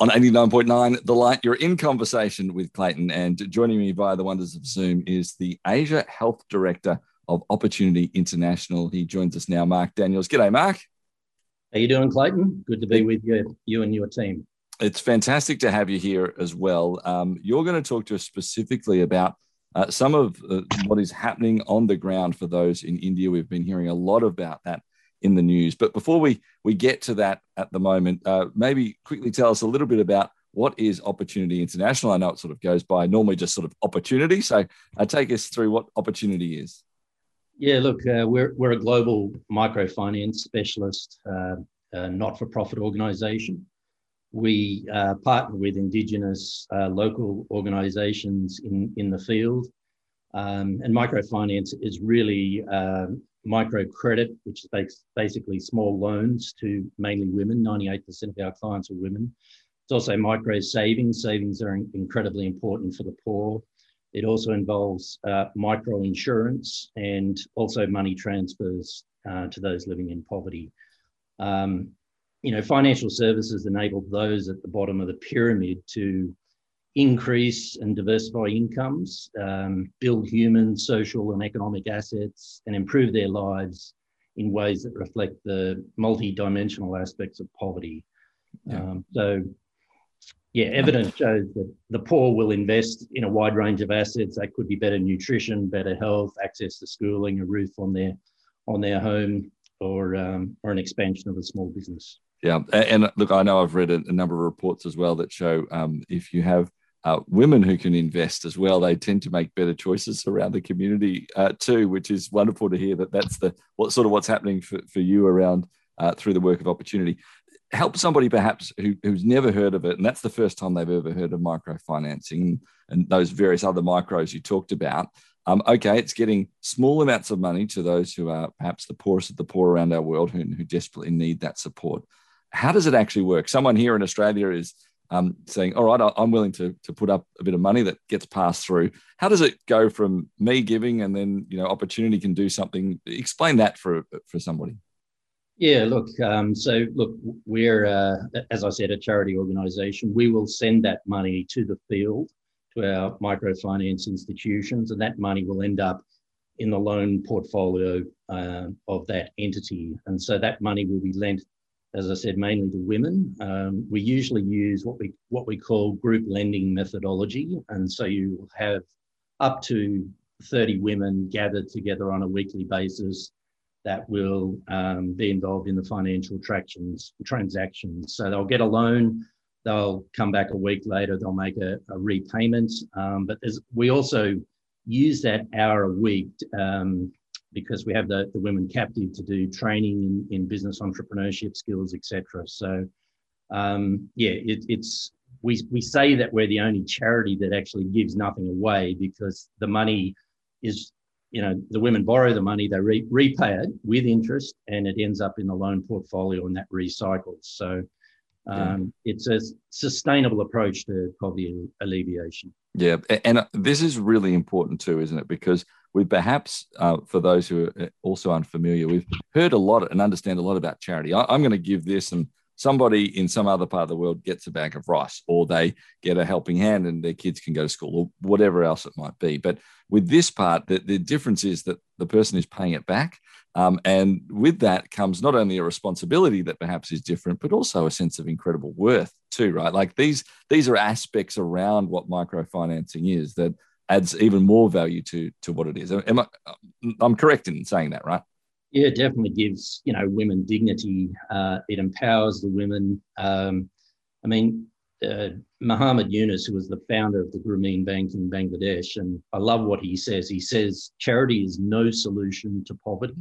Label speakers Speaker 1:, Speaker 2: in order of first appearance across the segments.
Speaker 1: on 89.9 The Light. You're in conversation with Clayton, and joining me via the wonders of Zoom is the Asia Health Director of Opportunity International. He joins us now, Mark Daniels. G'day, Mark.
Speaker 2: How are you doing, Clayton? Good to be with you, you and your team.
Speaker 1: It's fantastic to have you here as well. Um, you're going to talk to us specifically about uh, some of uh, what is happening on the ground for those in India. We've been hearing a lot about that in the news. But before we we get to that at the moment, uh, maybe quickly tell us a little bit about what is Opportunity International. I know it sort of goes by normally just sort of opportunity. So uh, take us through what Opportunity is.
Speaker 2: Yeah, look, uh, we're we're a global microfinance specialist, uh, uh, not-for-profit organisation. We uh, partner with Indigenous local organisations in in the field. Um, and microfinance is really microcredit, which is basically small loans to mainly women. 98% of our clients are women. It's also micro savings. Savings are incredibly important for the poor. It also involves uh, micro insurance and also money transfers uh, to those living in poverty. Um, you know, financial services enable those at the bottom of the pyramid to increase and diversify incomes, um, build human, social, and economic assets, and improve their lives in ways that reflect the multi-dimensional aspects of poverty. Yeah. Um, so, yeah, evidence shows that the poor will invest in a wide range of assets. That could be better nutrition, better health, access to schooling, a roof on their on their home, or um, or an expansion of a small business.
Speaker 1: Yeah, and look, I know I've read a, number of reports as well that show um, if you have uh, women who can invest as well. They tend to make better choices around the community uh, too, which is wonderful to hear that that's the what sort of what's happening for, for you around uh, through the work of opportunity. Help somebody perhaps who, who's never heard of it, and that's the first time they've ever heard of microfinancing and those various other micros you talked about. Um, okay, it's getting small amounts of money to those who are perhaps the poorest of the poor around our world who, who desperately need that support. How does it actually work? Someone here in Australia is um, saying, all right, I'm willing to, to put up a bit of money that gets passed through. How does it go from me giving and then, you know, opportunity can do something? Explain that for, for somebody.
Speaker 2: Yeah, look, um, so look, we're, uh, as I said, a charity organisation. We will send that money to the field, to our microfinance institutions, and that money will end up in the loan portfolio uh, of that entity. And so that money will be lent as I said, mainly to women. Um, we usually use what we what we call group lending methodology, and so you have up to 30 women gathered together on a weekly basis that will um, be involved in the financial tractions, transactions. So they'll get a loan, they'll come back a week later, they'll make a, a repayment. Um, but we also use that hour a week um, because we have the, the women captive to do training in, in business entrepreneurship skills, etc. So, um, yeah, it, it's we, we say that we're the only charity that actually gives nothing away because the money is, you know, the women borrow the money, they re- repay it with interest, and it ends up in the loan portfolio and that recycles. So, um, yeah. it's a sustainable approach to poverty alleviation.
Speaker 1: Yeah, and this is really important too, isn't it? Because we perhaps, uh, for those who are also unfamiliar, we've heard a lot and understand a lot about charity. I, am going to give this, and somebody in some other part of the world gets a bag of rice, or they get a helping hand and their kids can go to school, or whatever else it might be. But with this part, the, the difference is that the person is paying it back. Um, and with that comes not only a responsibility that perhaps is different, but also a sense of incredible worth too, right? Like these these are aspects around what microfinancing is that adds even more value to to what it is. Am I, I'm correct in saying that, right?
Speaker 2: Yeah, it definitely gives you know women dignity. Uh, it empowers the women. Um, I mean, uh, Muhammad Yunus, who was the founder of the Grameen Bank in Bangladesh, and I love what he says. He says charity is no solution to poverty.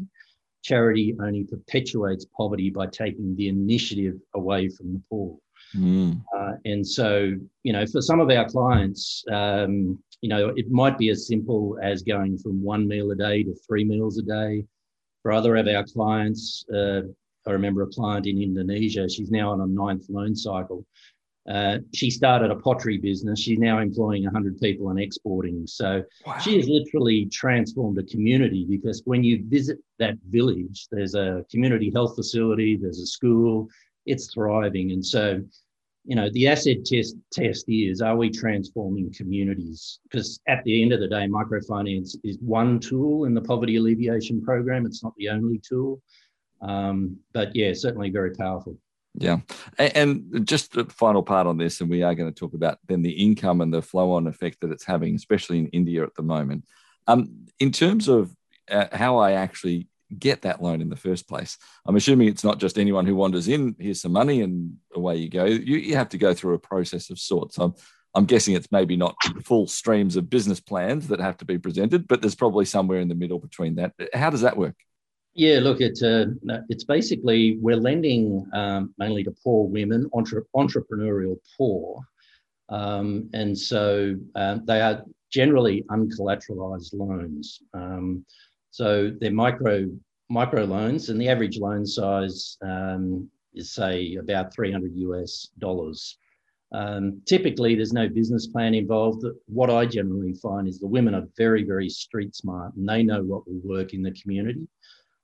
Speaker 2: Charity only perpetuates poverty by taking the initiative away from the poor. Mm. Uh, and so, you know, for some of our clients, um, you know, it might be as simple as going from one meal a day to three meals a day. For other of our clients, uh, I remember a client in Indonesia, she's now on a ninth loan cycle. Uh, she started a pottery business. She's now employing 100 people and exporting. So wow. she has literally transformed a community because when you visit that village, there's a community health facility, there's a school, it's thriving. And so you know, the asset test test is are we transforming communities? Because at the end of the day, microfinance is one tool in the poverty alleviation program. It's not the only tool, um, but yeah, certainly very powerful.
Speaker 1: Yeah, and just the final part on this, and we are going to talk about then the income and the flow-on effect that it's having, especially in India at the moment. Um, in terms of uh, how I actually get that loan in the first place. I'm assuming it's not just anyone who wanders in, here's some money, and away you go. You, you have to go through a process of sorts. I'm, I'm guessing it's maybe not full streams of business plans that have to be presented, but there's probably somewhere in the middle between that. How does that work?
Speaker 2: Yeah, look, it's uh, it's basically we're lending um, mainly to poor women, entre- entrepreneurial poor, um, and so uh, they are generally uncollateralized loans. Um, so they're micro micro loans, and the average loan size um, is say about 300 US dollars. Um, typically, there's no business plan involved. What I generally find is the women are very, very street smart, and they know what will work in the community.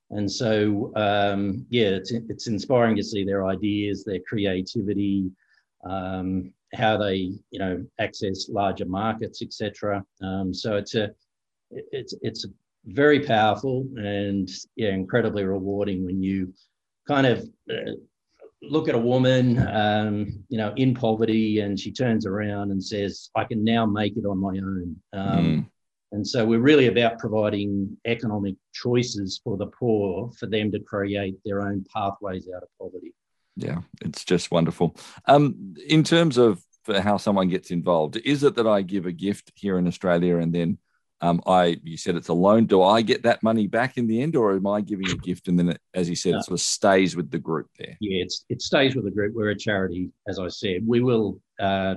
Speaker 2: And so, um, yeah, it's it's inspiring to see their ideas, their creativity, um, how they you know access larger markets, etc. Um, so it's a it's it's very powerful and yeah, incredibly rewarding when you kind of uh, look at a woman, um, you know, in poverty, and she turns around and says, "I can now make it on my own." Um, mm. And so we're really about providing economic choices for the poor for them to create their own pathways out of poverty.
Speaker 1: Yeah, it's just wonderful. Um, in terms of how someone gets involved, is it that I give a gift here in Australia and then um, I you said it's a loan. Do I get that money back in the end, or am I giving a gift and then, it, as you said, no. it sort of stays with the group there?
Speaker 2: Yeah, it's it stays with the group. We're a charity, as I said. We will uh,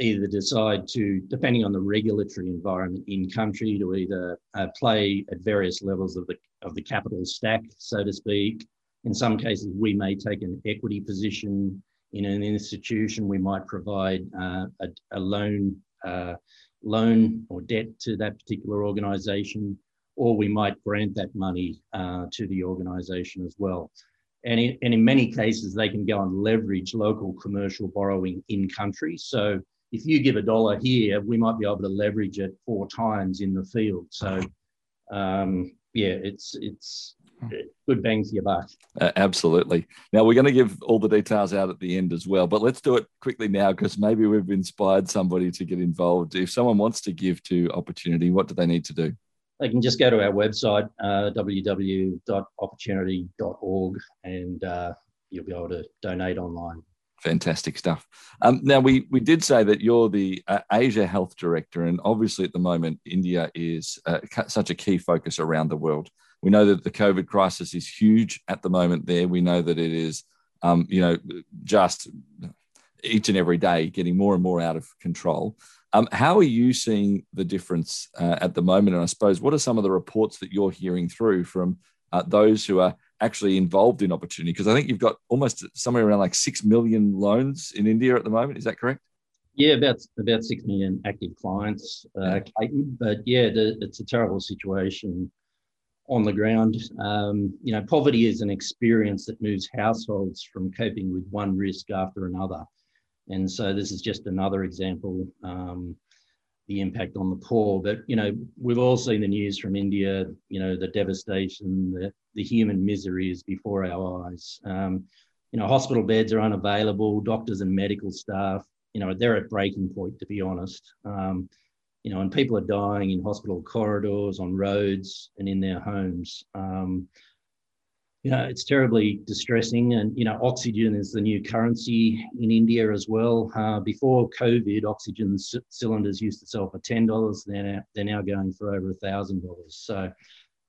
Speaker 2: either decide to, depending on the regulatory environment in country, to either uh, play at various levels of the of the capital stack, so to speak. In some cases, we may take an equity position in an institution. We might provide uh, a, a, loan uh, loan or debt to that particular organization, or we might grant that money uh, to the organization as well. And in, and in many cases, they can go and leverage local commercial borrowing in country. So if you give a dollar here, we might be able to leverage it four times in the field. So um, yeah, it's it's good bang for your buck.
Speaker 1: Uh, absolutely. Now we're going to give all the details out at the end as well, but let's do it quickly now because maybe we've inspired somebody to get involved. If someone wants to give to Opportunity, what do they need to do?
Speaker 2: They can just go to our website, uh, www.opportunity.org, and uh, you'll be able to donate online.
Speaker 1: Fantastic stuff. Um, now, we, we did say that you're the uh, Asia Health Director, and obviously at the moment, India is uh, such a key focus around the world. We know that the COVID crisis is huge at the moment there. We know that it is, um, you know, just each and every day getting more and more out of control. Um, how are you seeing the difference uh, at the moment? And I suppose, what are some of the reports that you're hearing through from uh, those who are actually involved in opportunity? Because I think you've got almost somewhere around like 6 million loans in India at the moment. Is that correct?
Speaker 2: Yeah, about about six million active clients, uh, Clayton. But yeah, the, it's a terrible situation on the ground. Um, you know, poverty is an experience that moves households from coping with one risk after another. And so this is just another example, um, the impact on the poor. But, you know, we've all seen the news from India, you know, the devastation, the, the human misery is before our eyes. Um, you know, hospital beds are unavailable, doctors and medical staff, you know, they're at breaking point, to be honest. Um, you know, and people are dying in hospital corridors, on roads, and in their homes. Um, you know, it's terribly distressing. And, you know, oxygen is the new currency in India as well. Uh, before COVID, oxygen c- cylinders used to sell for $10. They're now, they're now going for over $1,000. So,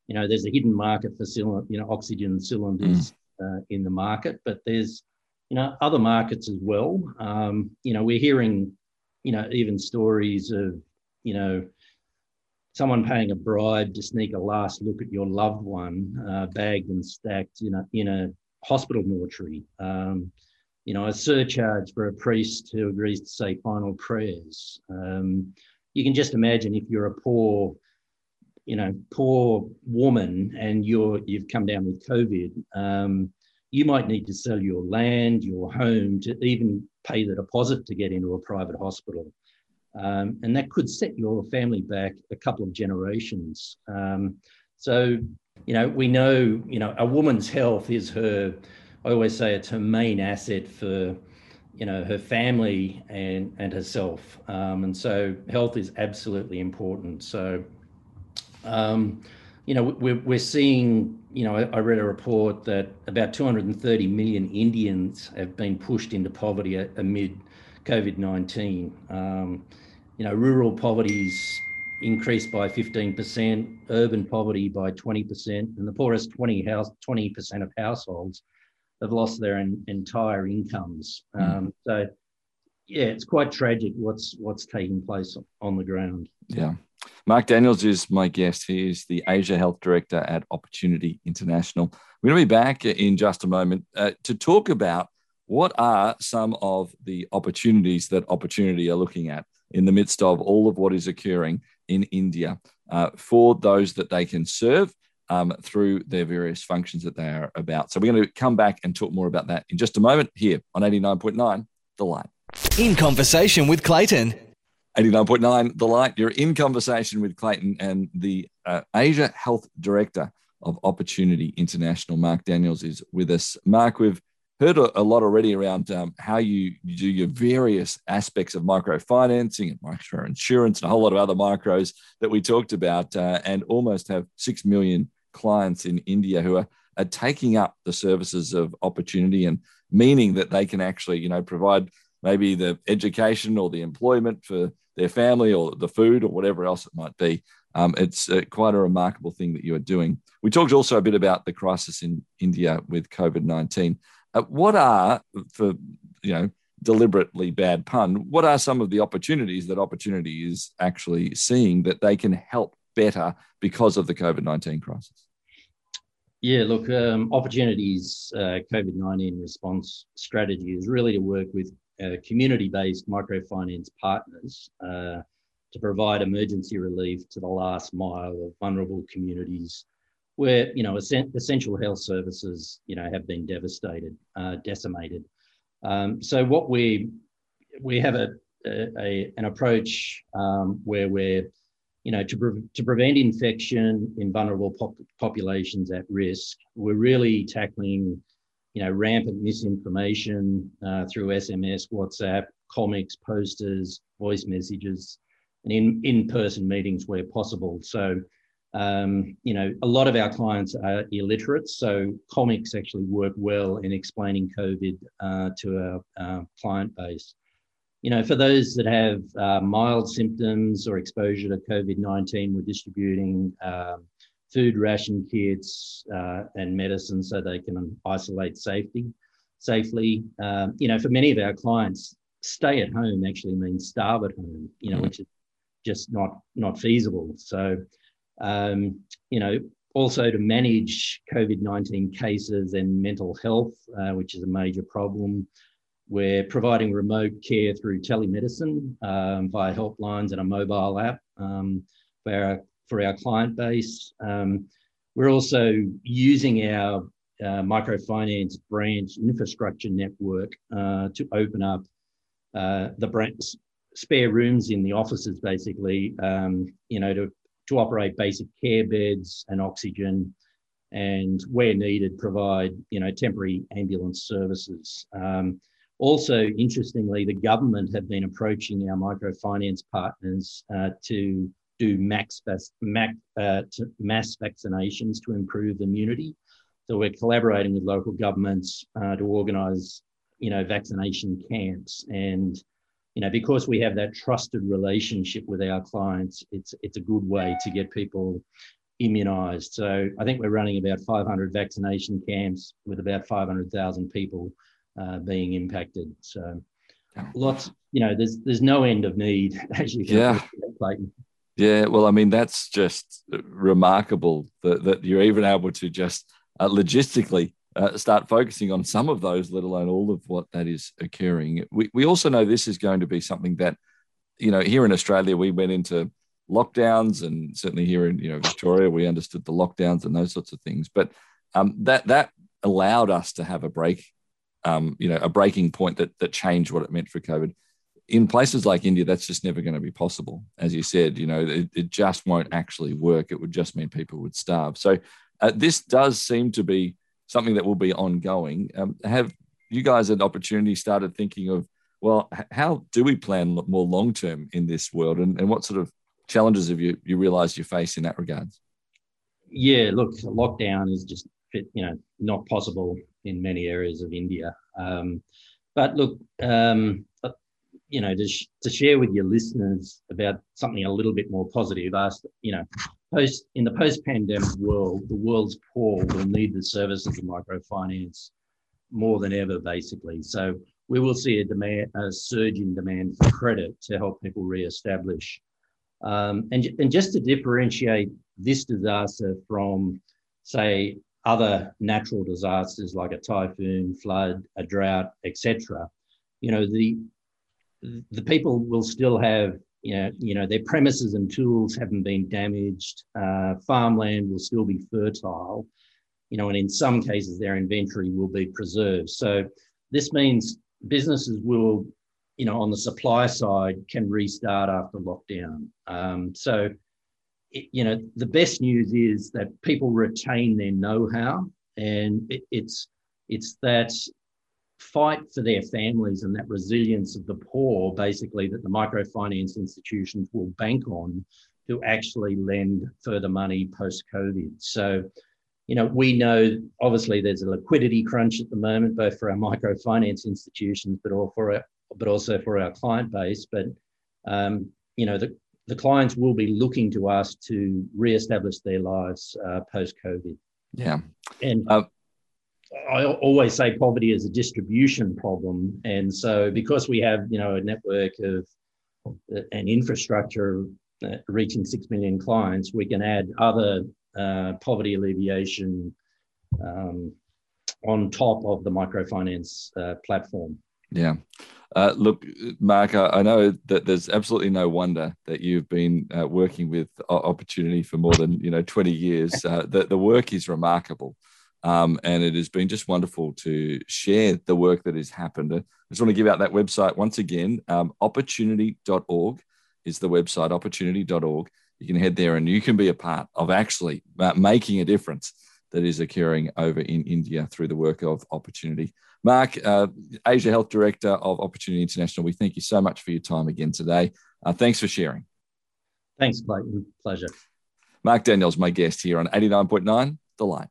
Speaker 2: you know, there's a hidden market for, cylind- you know, oxygen cylinders mm. uh, in the market, but there's, you know, other markets as well. Um, you know, we're hearing, you know, even stories of you know, someone paying a bribe to sneak a last look at your loved one, uh, bagged and stacked in a, in a hospital mortuary. Um, you know, a surcharge for a priest who agrees to say final prayers. Um, you can just imagine if you're a poor, you know, poor woman and you're you've come down with COVID, um, you might need to sell your land, your home to even pay the deposit to get into a private hospital. Um, and that could set your family back a couple of generations. Um, so, you know, we know, you know, a woman's health is her, I always say it's her main asset for, you know, her family and, and herself. Um, and so health is absolutely important. So, um, you know, we're, we're seeing, you know, I, read a report that about 230 million Indians have been pushed into poverty amid COVID 19. Um, you know, rural poverty's increased by 15%, urban poverty by 20%, and the poorest 20 house, 20% of households have lost their en- entire incomes. Mm. Um, so, yeah, it's quite tragic what's what's taking place on the ground.
Speaker 1: Yeah. Mark Daniels is my guest. He is the Asia Health Director at Opportunity International. We're going to be back in just a moment uh, to talk about what are some of the opportunities that Opportunity are looking at in the midst of all of what is occurring in India uh, for those that they can serve um, through their various functions that they are about. So we're going to come back and talk more about that in just a moment here on 89.9 The Light.
Speaker 3: In conversation with Clayton.
Speaker 1: 89.9 The Light. You're in conversation with Clayton and the uh, Asia Health Director of Opportunity International, Mark Daniels, is with us. Mark, we've heard a, a lot already around um, how you, you, do your various aspects of microfinancing and micro insurance and a whole lot of other micros that we talked about, uh, and almost have 6 million clients in India who are, are taking up the services of opportunity and meaning that they can actually, you know, provide maybe the education or the employment for their family or the food or whatever else it might be. Um, it's uh, quite a remarkable thing that you are doing. We talked also a bit about the crisis in India with COVID 19. Uh, what are, for you know, deliberately bad pun, what are some of the opportunities that opportunity is actually seeing that they can help better because of the COVID 19 crisis?
Speaker 2: Yeah, look, um, opportunities uh, COVID 19 response strategy is really to work with uh, community-based microfinance partners uh, to provide emergency relief to the last mile of vulnerable communities where you know essential health services you know have been devastated, uh, decimated. Um, so what we we have a, a an approach um, where we're you know to, pre- to prevent infection in vulnerable pop- populations at risk. We're really tackling you know, rampant misinformation uh, through SMS, WhatsApp, comics, posters, voice messages, and in in-person meetings where possible. So, um, you know, a lot of our clients are illiterate, so comics actually work well in explaining COVID uh, to our uh, client base. You know, for those that have uh, mild symptoms or exposure to COVID 19, we're distributing um, food ration kits uh, and medicine so they can isolate safety safely. Um, you know, for many of our clients, stay at home actually means starve at home. You know, mm-hmm. which is just not not feasible. So, um, you know, also to manage COVID nineteen cases and mental health, uh, which is a major problem. We're providing remote care through telemedicine um, via helplines and a mobile app um, for our for our client base. Um, we're also using our uh, microfinance branch infrastructure network uh, to open up uh, the branch, spare rooms in the offices, basically, um, you know, to, to operate basic care beds and oxygen, and where needed, provide, you know, temporary ambulance services. Um, also, interestingly, the government have been approaching our microfinance partners uh, to do max, uh, mass vaccinations to improve immunity. So we're collaborating with local governments uh, to organise, you know, vaccination camps, and you know, because we have that trusted relationship with our clients, it's it's a good way to get people immunised. So I think we're running about 500 vaccination camps with about 500,000 people uh, being impacted. So lots, you know, there's there's no end of need as you can
Speaker 1: yeah. Clayton. Yeah, well, I mean, that's just remarkable that, that you're even able to just uh, logistically uh, start focusing on some of those, let alone all of what that is occurring. We, we also know this is going to be something that, you know, here in Australia, we went into lockdowns, and certainly here in you know Victoria, we understood the lockdowns and those sorts of things. But um, that that allowed us to have a break um, you know, a breaking point that that changed what it meant for COVID. In places like India, that's just never going to be possible. As you said, you know, it, it just won't actually work. It would just mean people would starve. So uh, this does seem to be something that will be ongoing. Um, have you guys an opportunity started thinking of, well, how do we plan more long term in this world, and, and what sort of challenges have you you realised you face in that regard?
Speaker 2: Yeah, look, lockdown is just you know not possible in many areas of India. Um, but look, um, you know, to, sh- to share with your listeners about something a little bit more positive, ask, you know, post in the post-pandemic world, the world's poor will need the services of microfinance more than ever, basically. So we will see a demand, a surge in demand for credit to help people re-establish. Um, and, and just to differentiate this disaster from, say, other natural disasters like a typhoon, flood, a drought, etc. You know, the the people will still have you know, you know their premises and tools haven't been damaged. Uh, farmland will still be fertile, you know, and in some cases their inventory will be preserved. So this means businesses will, you know, on the supply side can restart after lockdown. Um, so it, you know, the best news is that people retain their know-how, and it, it's it's that fight for their families and that resilience of the poor, basically, that the microfinance institutions will bank on to actually lend further money post-COVID. So, you know, we know obviously there's a liquidity crunch at the moment, both for our microfinance institutions, but all for our, but also for our client base. But um, you know, the the clients will be looking to us to re-establish their lives uh, post-COVID.
Speaker 1: Yeah,
Speaker 2: and uh, I always say poverty is a distribution problem, and so because we have you know a network of uh, an infrastructure uh, reaching six million clients, we can add other uh, poverty alleviation um, on top of the microfinance uh, platform.
Speaker 1: Yeah. Uh, look, Mark, I know that there's absolutely no wonder that you've been uh, working with Opportunity for more than you know 20 years. Uh, the, the work is remarkable, um, and it has been just wonderful to share the work that has happened. I just want to give out that website once again. Um, opportunity.org is the website. Opportunity.org. You can head there, and you can be a part of actually making a difference that is occurring over in India through the work of Opportunity. Mark, uh, Asia Health Director of Opportunity International, we thank you so much for your time again today. Uh, thanks for sharing.
Speaker 2: Thanks, Clayton. Pleasure.
Speaker 1: Mark Daniels, my guest here on 89.9 The Light.